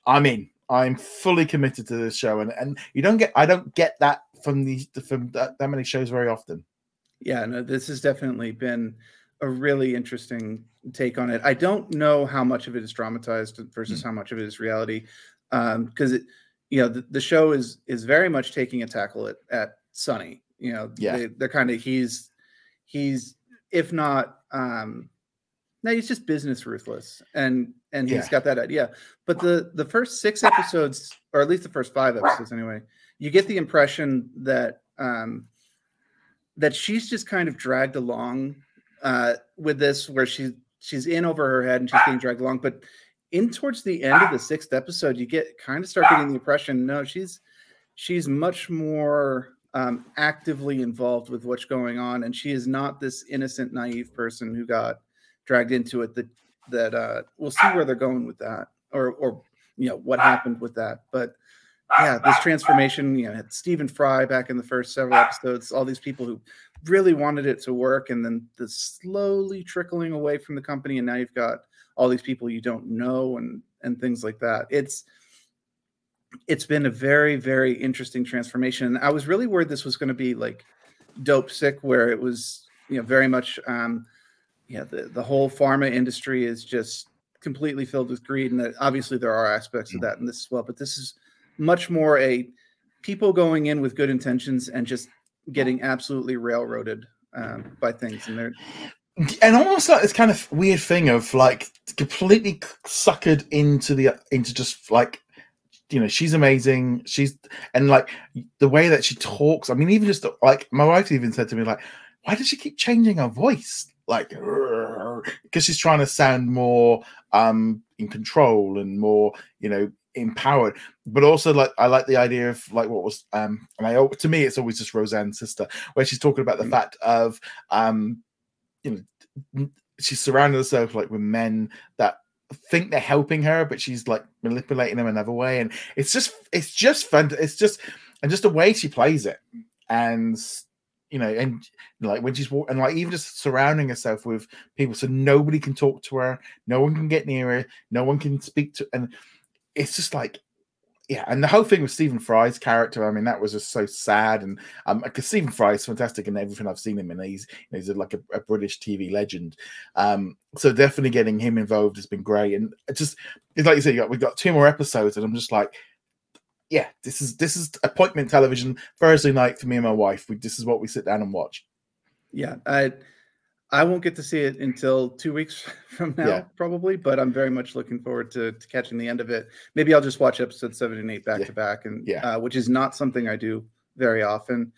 I'm in. I'm fully committed to this show, and and you don't get I don't get that from the from that, that many shows very often. Yeah, no, this has definitely been a really interesting take on it. I don't know how much of it is dramatized versus mm. how much of it is reality, because um, it, you know, the, the, show is is very much taking a tackle at at Sunny. You know, yeah, they, they're kind of he's he's if not um no, he's just business ruthless, and and he's yeah. got that idea. But the the first six episodes, or at least the first five episodes, anyway, you get the impression that um that she's just kind of dragged along uh, with this, where she she's in over her head and she's being dragged along. But in towards the end of the sixth episode, you get kind of start getting the impression no, she's she's much more um, actively involved with what's going on, and she is not this innocent, naive person who got dragged into it. That that uh, we'll see where they're going with that, or or you know what happened with that, but yeah, this transformation, you know, had Stephen Fry back in the first several episodes, all these people who really wanted it to work and then the slowly trickling away from the company. And now you've got all these people you don't know and and things like that. It's it's been a very very interesting transformation. I was really worried this was going to be like Dopesick, where it was you know very much um yeah the, the whole pharma industry is just completely filled with greed and that obviously there are aspects of mm. that in this as well but this is much more a people going in with good intentions and just getting absolutely railroaded um, by things, and they're and almost like this kind of weird thing of like completely suckered into the into just like you know she's amazing she's and like the way that she talks i mean even just like my wife even said to me like why does she keep changing her voice like because she's trying to sound more um in control and more you know empowered but also like i like the idea of like what was um and i to me it's always just roseanne's sister where she's talking about the mm. fact of um you know she's surrounded herself like with men that think they're helping her but she's like manipulating them another way and it's just it's just fun it's just and just the way she plays it and you know, and like when she's and like even just surrounding herself with people, so nobody can talk to her, no one can get near her, no one can speak to, and it's just like yeah, and the whole thing with Stephen Fry's character, I mean, that was just so sad. And um, because Stephen Fry is fantastic in everything I've seen him in, he's he's like a, a British TV legend. Um, so definitely getting him involved has been great. And just it's like you said, you got, we've got two more episodes, and I'm just like, yeah, this is this is appointment television Thursday night for me and my wife. We this is what we sit down and watch. Yeah, I I won't get to see it until two weeks from now, yeah. probably, but I'm very much looking forward to, to, catching the end of it. Maybe I'll just watch episode seven and eight back yeah. to back, and yeah, uh, which is not something I do very often.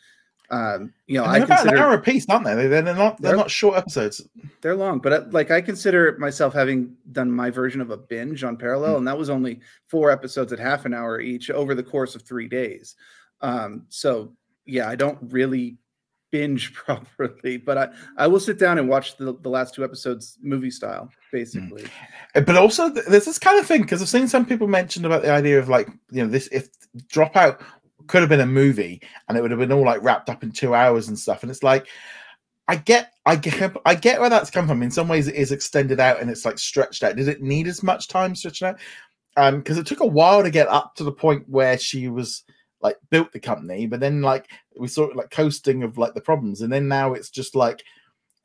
Um, you know, I consider an hour a piece, aren't they? They're not they're, they're, not short episodes. They're long, but uh, like I consider myself having done my version of a binge on Parallel, mm. and that was only four episodes at half an hour each over the course of three days. Um, so yeah, I don't really binge properly, but I, I will sit down and watch the, the last two episodes movie style, basically. Mm. But also, there's this kind of thing because I've seen some people mention about the idea of like, you know, this if Dropout could have been a movie and it would have been all like wrapped up in two hours and stuff. And it's like, I get, I get, I get where that's come from. In some ways, it is extended out and it's like stretched out. Did it need as much time stretching out? Um, because it took a while to get up to the point where she was like built the company, but then like we saw it like coasting of like the problems, and then now it's just like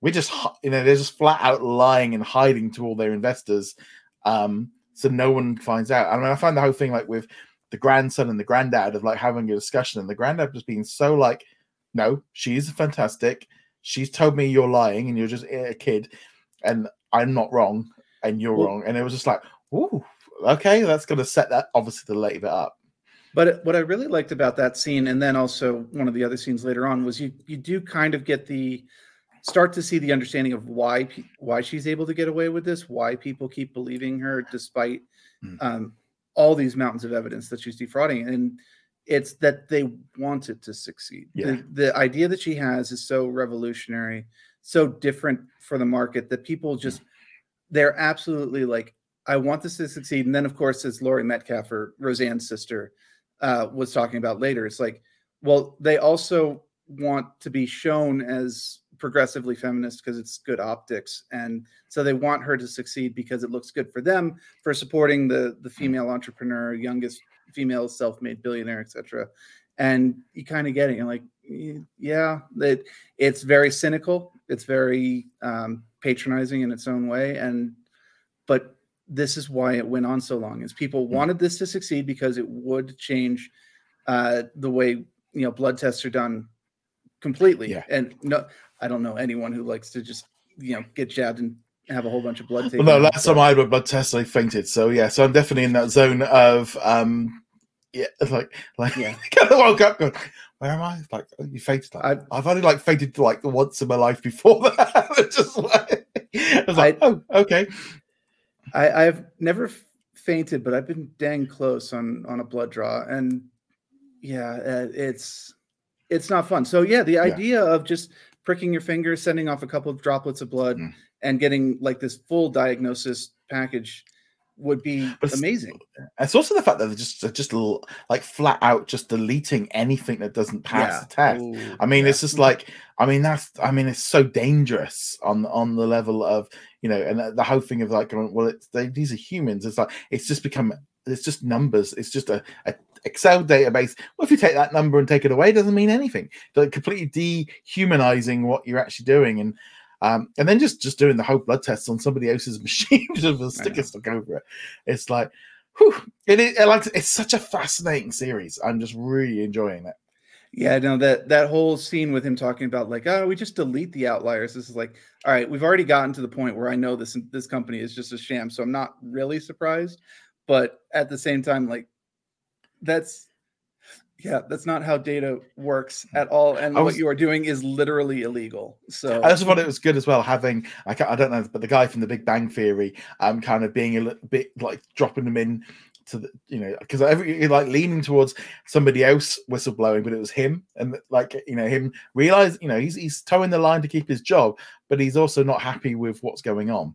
we're just you know they're just flat out lying and hiding to all their investors, um, so no one finds out. I mean, I find the whole thing like with the grandson and the granddad of like having a discussion, and the granddad just being so like, no, she's fantastic. She's told me you're lying and you're just a kid, and I'm not wrong and you're well, wrong, and it was just like, ooh, okay, that's going to set that obviously the late bit up. But what I really liked about that scene, and then also one of the other scenes later on, was you you do kind of get the start to see the understanding of why why she's able to get away with this, why people keep believing her despite mm. um, all these mountains of evidence that she's defrauding, and it's that they want it to succeed. Yeah. The, the idea that she has is so revolutionary, so different for the market that people just they're absolutely like, I want this to succeed. And then, of course, as Laurie Metcalf or Roseanne's sister uh, was talking about later. It's like, well, they also want to be shown as progressively feminist because it's good optics and so they want her to succeed because it looks good for them for supporting the the female entrepreneur youngest female self-made billionaire etc and you kind of get it you're like yeah, it, it's very cynical. It's very um, patronizing in its own way, and but this is why it went on so long. Is people hmm. wanted this to succeed because it would change uh, the way you know blood tests are done completely. Yeah. And no, I don't know anyone who likes to just you know get jabbed and have a whole bunch of blood. Well, no, last time I had a blood test, I fainted. So yeah, so I'm definitely in that zone of um, yeah, like like yeah. kind of woke up going, where am I? Like oh, you fainted. Like, I've, I've only like fainted like the once in my life before that. just like I was like, I, oh, okay. I, I've never fainted, but I've been dang close on on a blood draw, and yeah, uh, it's it's not fun. So yeah, the idea of just pricking your finger, sending off a couple of droplets of blood, mm. and getting like this full diagnosis package would be but amazing. It's also the fact that they're just they're just like flat out just deleting anything that doesn't pass yeah. the test. Ooh, I mean, yeah. it's just like I mean that's I mean it's so dangerous on on the level of you know, and the whole thing of like going well, it's they, these are humans. It's like it's just become it's just numbers. It's just a, a Excel database. Well, if you take that number and take it away, it doesn't mean anything. Like completely dehumanizing what you're actually doing, and um, and then just just doing the whole blood tests on somebody else's machine with a sticker stuck over it. It's like, whew, it is it, like it's such a fascinating series. I'm just really enjoying it. Yeah, no, that that whole scene with him talking about like, oh, we just delete the outliers. This is like, all right, we've already gotten to the point where I know this this company is just a sham, so I'm not really surprised. But at the same time, like, that's yeah, that's not how data works at all. And was, what you are doing is literally illegal. So I just thought it was good as well having I, I don't know, but the guy from the Big Bang Theory, um, kind of being a little bit like dropping them in to the you know because every like leaning towards somebody else whistleblowing, but it was him, and like you know him realize you know he's he's toeing the line to keep his job, but he's also not happy with what's going on,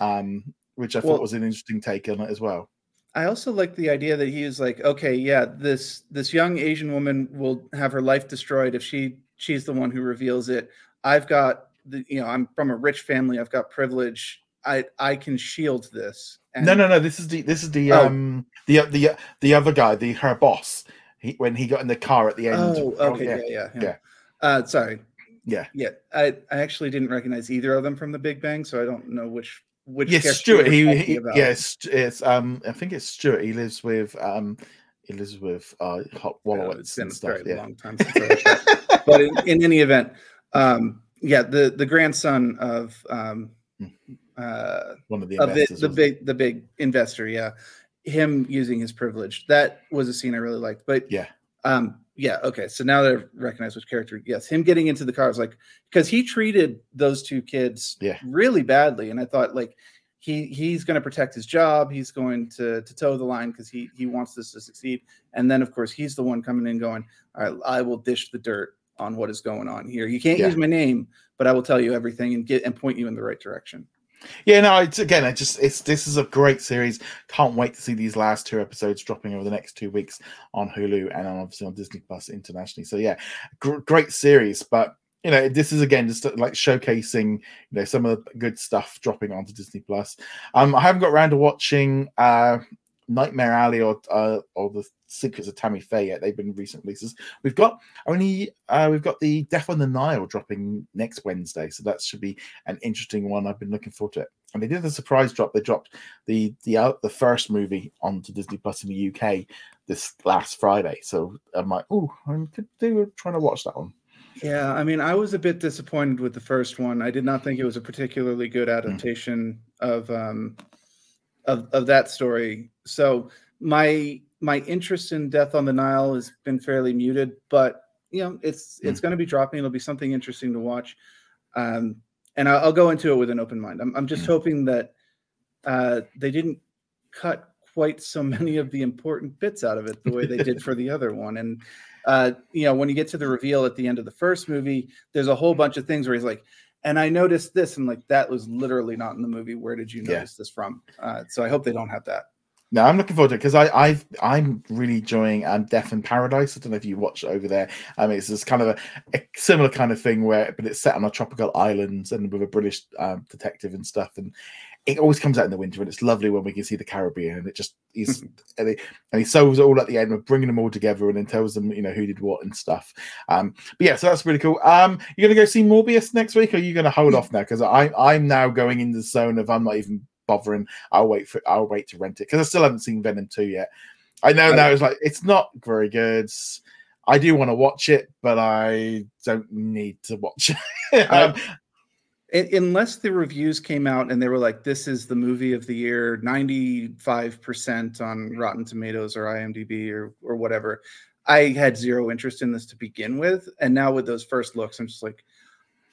um, which I well, thought was an interesting take on it as well. I also like the idea that he is like, okay, yeah, this this young Asian woman will have her life destroyed if she she's the one who reveals it. I've got the you know, I'm from a rich family, I've got privilege. I I can shield this. And... No, no, no. This is the this is the oh. um the the the other guy, the her boss. He, when he got in the car at the end. Oh, okay, oh, yeah, yeah, yeah. yeah. Uh, sorry. Yeah, yeah. I I actually didn't recognize either of them from The Big Bang, so I don't know which which yes, Stuart. He, he yes, it's um, I think it's Stuart. He lives with um, he lives with uh, Hot it's been and stuff. Yeah. long time since but in, in, any event, um, yeah, the the grandson of um, hmm. uh, one of the of the, the big the big investor, yeah, him using his privilege. That was a scene I really liked. But yeah, um, yeah, okay. So now that I recognize which character, yes, him getting into the car was like because he treated those two kids yeah. really badly, and I thought like he he's going to protect his job, he's going to to toe the line because he he wants this to succeed, and then of course he's the one coming in going, all right, I will dish the dirt on what is going on here. You can't yeah. use my name, but I will tell you everything and get and point you in the right direction. Yeah, no, it's again, I just it's this is a great series. Can't wait to see these last two episodes dropping over the next two weeks on Hulu and obviously on Disney Plus internationally. So yeah, gr- great series, but you know, this is again just like showcasing, you know, some of the good stuff dropping onto Disney Plus. Um, I haven't got around to watching uh Nightmare Alley or uh, or the Secrets of Tammy Faye yet. They've been recent releases. We've got only uh, we've got the Death on the Nile dropping next Wednesday, so that should be an interesting one. I've been looking forward to it. And they did a surprise drop. They dropped the the uh, the first movie onto Disney Plus in the UK this last Friday. So I'm like, oh, I could do trying to watch that one. Yeah, I mean, I was a bit disappointed with the first one. I did not think it was a particularly good hmm. adaptation mm. of um of of that story. So my my interest in Death on the Nile has been fairly muted, but you know, it's mm. it's going to be dropping. It'll be something interesting to watch, um, and I'll, I'll, go into it with an open mind. I'm I'm just mm. hoping that uh, they didn't cut quite so many of the important bits out of it the way they did for the other one, and uh, you know, when you get to the reveal at the end of the first movie, there's a whole bunch of things where he's like, and I noticed this, and like that was literally not in the movie. Where did you notice yeah. this from? Uh, so I hope they don't have that. No, I'm looking forward to it because I I've I'm really enjoying um, Death in Paradise. I don't know if you watched over there. I mean, it's this kind of a, a, similar kind of thing where, but it's set on a tropical island and with a British um, detective and stuff. And it always comes out in the winter, and it's lovely when we can see the Caribbean, and it just he's and, he, and he solves it all at the end of bringing them all together, and then tells them you know who did what and stuff. Um, but yeah, so that's really cool. Um, you're gonna go see Morbius next week, or are you gonna hold off now? Because I I'm now going in the zone of I'm not even bothering. I'll wait for I'll wait to rent it because I still haven't seen Venom two yet. I know now it's like it's not very good. I do want to watch it, but I don't need to watch it. um, unless the reviews came out and they were like, "This is the movie of the year, ninety-five percent on Rotten Tomatoes or IMDb or or whatever," I had zero interest in this to begin with, and now with those first looks, I'm just like,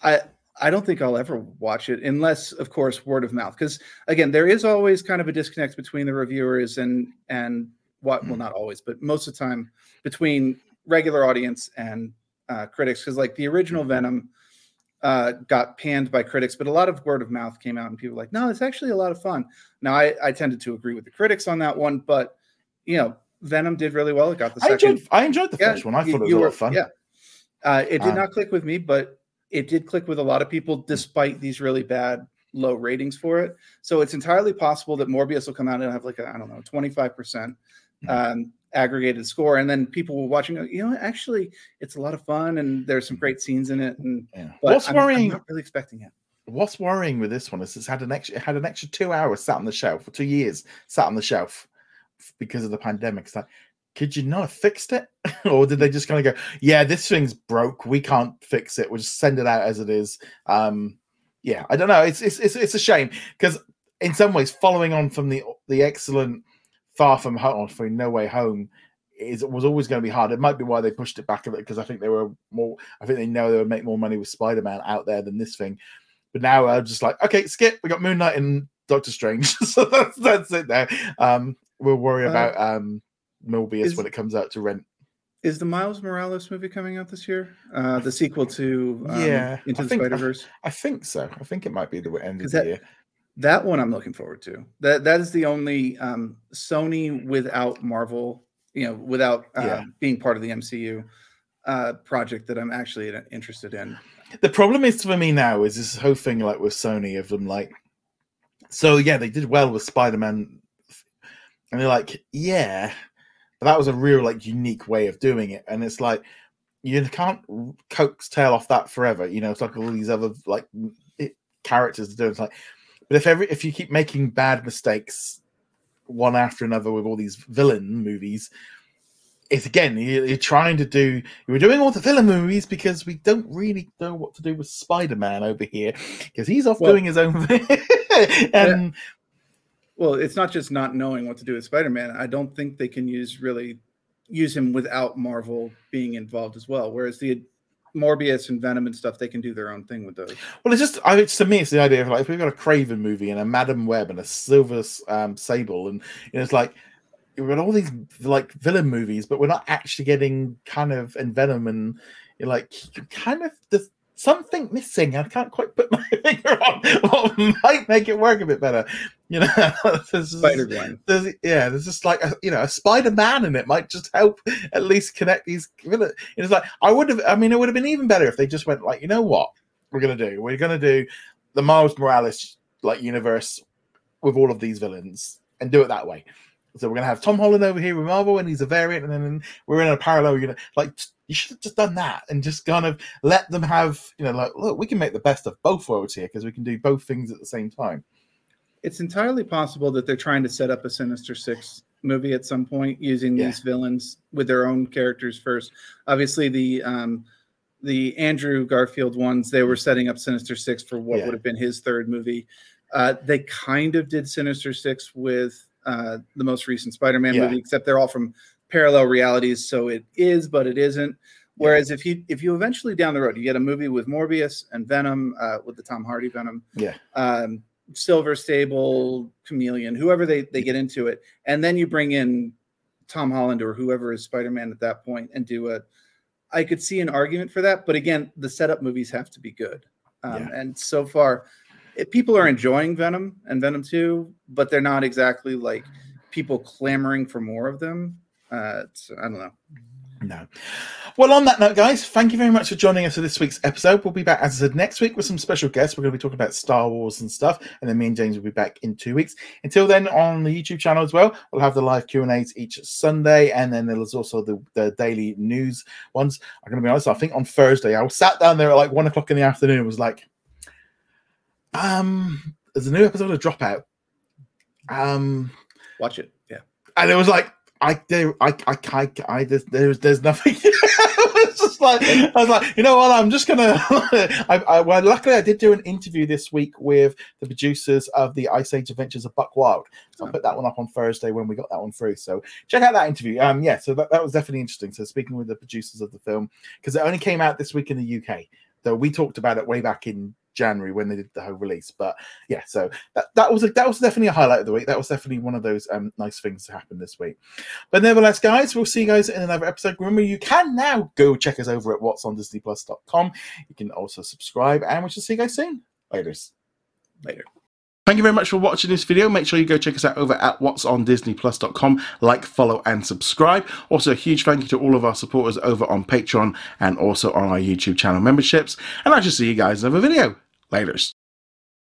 I I don't think I'll ever watch it unless, of course, word of mouth. Because again, there is always kind of a disconnect between the reviewers and and what well, not always, but most of the time between regular audience and uh, critics. Because like the original Venom uh, got panned by critics, but a lot of word of mouth came out, and people were like, "No, it's actually a lot of fun." Now, I, I tended to agree with the critics on that one, but you know, Venom did really well. It got the I second. Enjoyed, I enjoyed the yeah, first one. I thought it was a lot of fun. Yeah, uh, it did uh, not click with me, but it did click with a lot of people, despite these really bad low ratings for it. So it's entirely possible that Morbius will come out and have like I don't know twenty five percent hmm. um, aggregated score, and then people were watching. You know, actually, it's a lot of fun, and there's some great scenes in it. And yeah. what's I'm, worrying? I'm not really expecting it. What's worrying with this one is it's had an extra it had an extra two hours sat on the shelf for two years sat on the shelf because of the pandemic. It's like, could you not have fixed it, or did they just kind of go, yeah, this thing's broke, we can't fix it, we'll just send it out as it is. Um, yeah, I don't know. It's it's it's, it's a shame because in some ways, following on from the the excellent Far From Home, for No Way Home, is was always going to be hard. It might be why they pushed it back a bit because I think they were more. I think they know they would make more money with Spider Man out there than this thing. But now I'm just like, okay, skip. We got Moon Knight and Doctor Strange, so that's that's it there. Um, we'll worry uh, about um Morbius is, when it comes out to rent. Is the Miles Morales movie coming out this year? Uh, the sequel to um, yeah, Into I the Spider Verse. I, I, think so. I think it might be the end of that, the year. That one I'm looking forward to. That that is the only um, Sony without Marvel, you know, without uh, yeah. being part of the MCU uh, project that I'm actually interested in. The problem is for me now is this whole thing like with Sony of them like, so yeah, they did well with Spider Man, and they're like, yeah, but that was a real like unique way of doing it, and it's like you can't coax tail off that forever. You know, it's like all these other like characters do. It's like, but if every if you keep making bad mistakes one after another with all these villain movies, it's again you're, trying to do you were doing all the villain movies because we don't really know what to do with spider-man over here because he's off well, doing his own thing and well, it's not just not knowing what to do with Spider-Man. I don't think they can use really use him without Marvel being involved as well. Whereas the Morbius and Venom and stuff, they can do their own thing with those. Well, it's just, I mean, to me, it's the idea of like if we've got a Kraven movie and a Madame Web and a Silver um, Sable, and you know, it's like we've got all these like villain movies, but we're not actually getting kind of and Venom and like kind of the something missing. I can't quite put my finger on what might make it work a bit better. You know, there's Spider Man. Yeah, there's just like a, you know a Spider Man in it might just help at least connect these. Villains. It's like I would have. I mean, it would have been even better if they just went like, you know what, we're gonna do. We're gonna do the Miles Morales like universe with all of these villains and do it that way. So we're gonna have Tom Holland over here with Marvel, and he's a variant, and then we're in a parallel. You know, like you should have just done that and just kind of let them have, you know, like look, we can make the best of both worlds here because we can do both things at the same time. It's entirely possible that they're trying to set up a Sinister Six movie at some point using yeah. these villains with their own characters first. Obviously, the um, the Andrew Garfield ones, they were setting up Sinister Six for what yeah. would have been his third movie. Uh, they kind of did Sinister Six with uh, the most recent Spider-Man yeah. movie, except they're all from parallel realities. So it is, but it isn't. Whereas yeah. if you if you eventually down the road you get a movie with Morbius and Venom uh, with the Tom Hardy Venom, yeah, um, Silver Sable, Chameleon, whoever they they get into it, and then you bring in Tom Holland or whoever is Spider Man at that point and do a. I could see an argument for that, but again, the setup movies have to be good. Um, yeah. And so far, it, people are enjoying Venom and Venom 2, but they're not exactly like people clamoring for more of them. Uh, I don't know. No. Well, on that note, guys, thank you very much for joining us for this week's episode. We'll be back, as I said, next week with some special guests. We're going to be talking about Star Wars and stuff, and then me and James will be back in two weeks. Until then, on the YouTube channel as well, we'll have the live Q and A's each Sunday, and then there's also the, the daily news ones. I'm going to be honest. I think on Thursday, I was sat down there at like one o'clock in the afternoon. Was like, um, there's a new episode of Dropout. Um, watch it. Yeah, and it was like I there I I I, I there's there's nothing. it's just like I was like, you know what? I'm just gonna. I, I, well, luckily I did do an interview this week with the producers of the Ice Age Adventures of Buck Wild. So I put that one up on Thursday when we got that one through. So check out that interview. Um, yeah, so that, that was definitely interesting. So speaking with the producers of the film because it only came out this week in the UK. Though we talked about it way back in January when they did the whole release. But yeah, so that, that was a, that was definitely a highlight of the week. That was definitely one of those um, nice things to happen this week. But nevertheless, guys, we'll see you guys in another episode. Remember, you can now go check us over at what's on disneyplus.com. You can also subscribe, and we shall see you guys soon. Later. Later. Thank you very much for watching this video. Make sure you go check us out over at what's on disneyplus.com. Like, follow, and subscribe. Also, a huge thank you to all of our supporters over on Patreon and also on our YouTube channel memberships. And I shall see you guys in another video. Laters.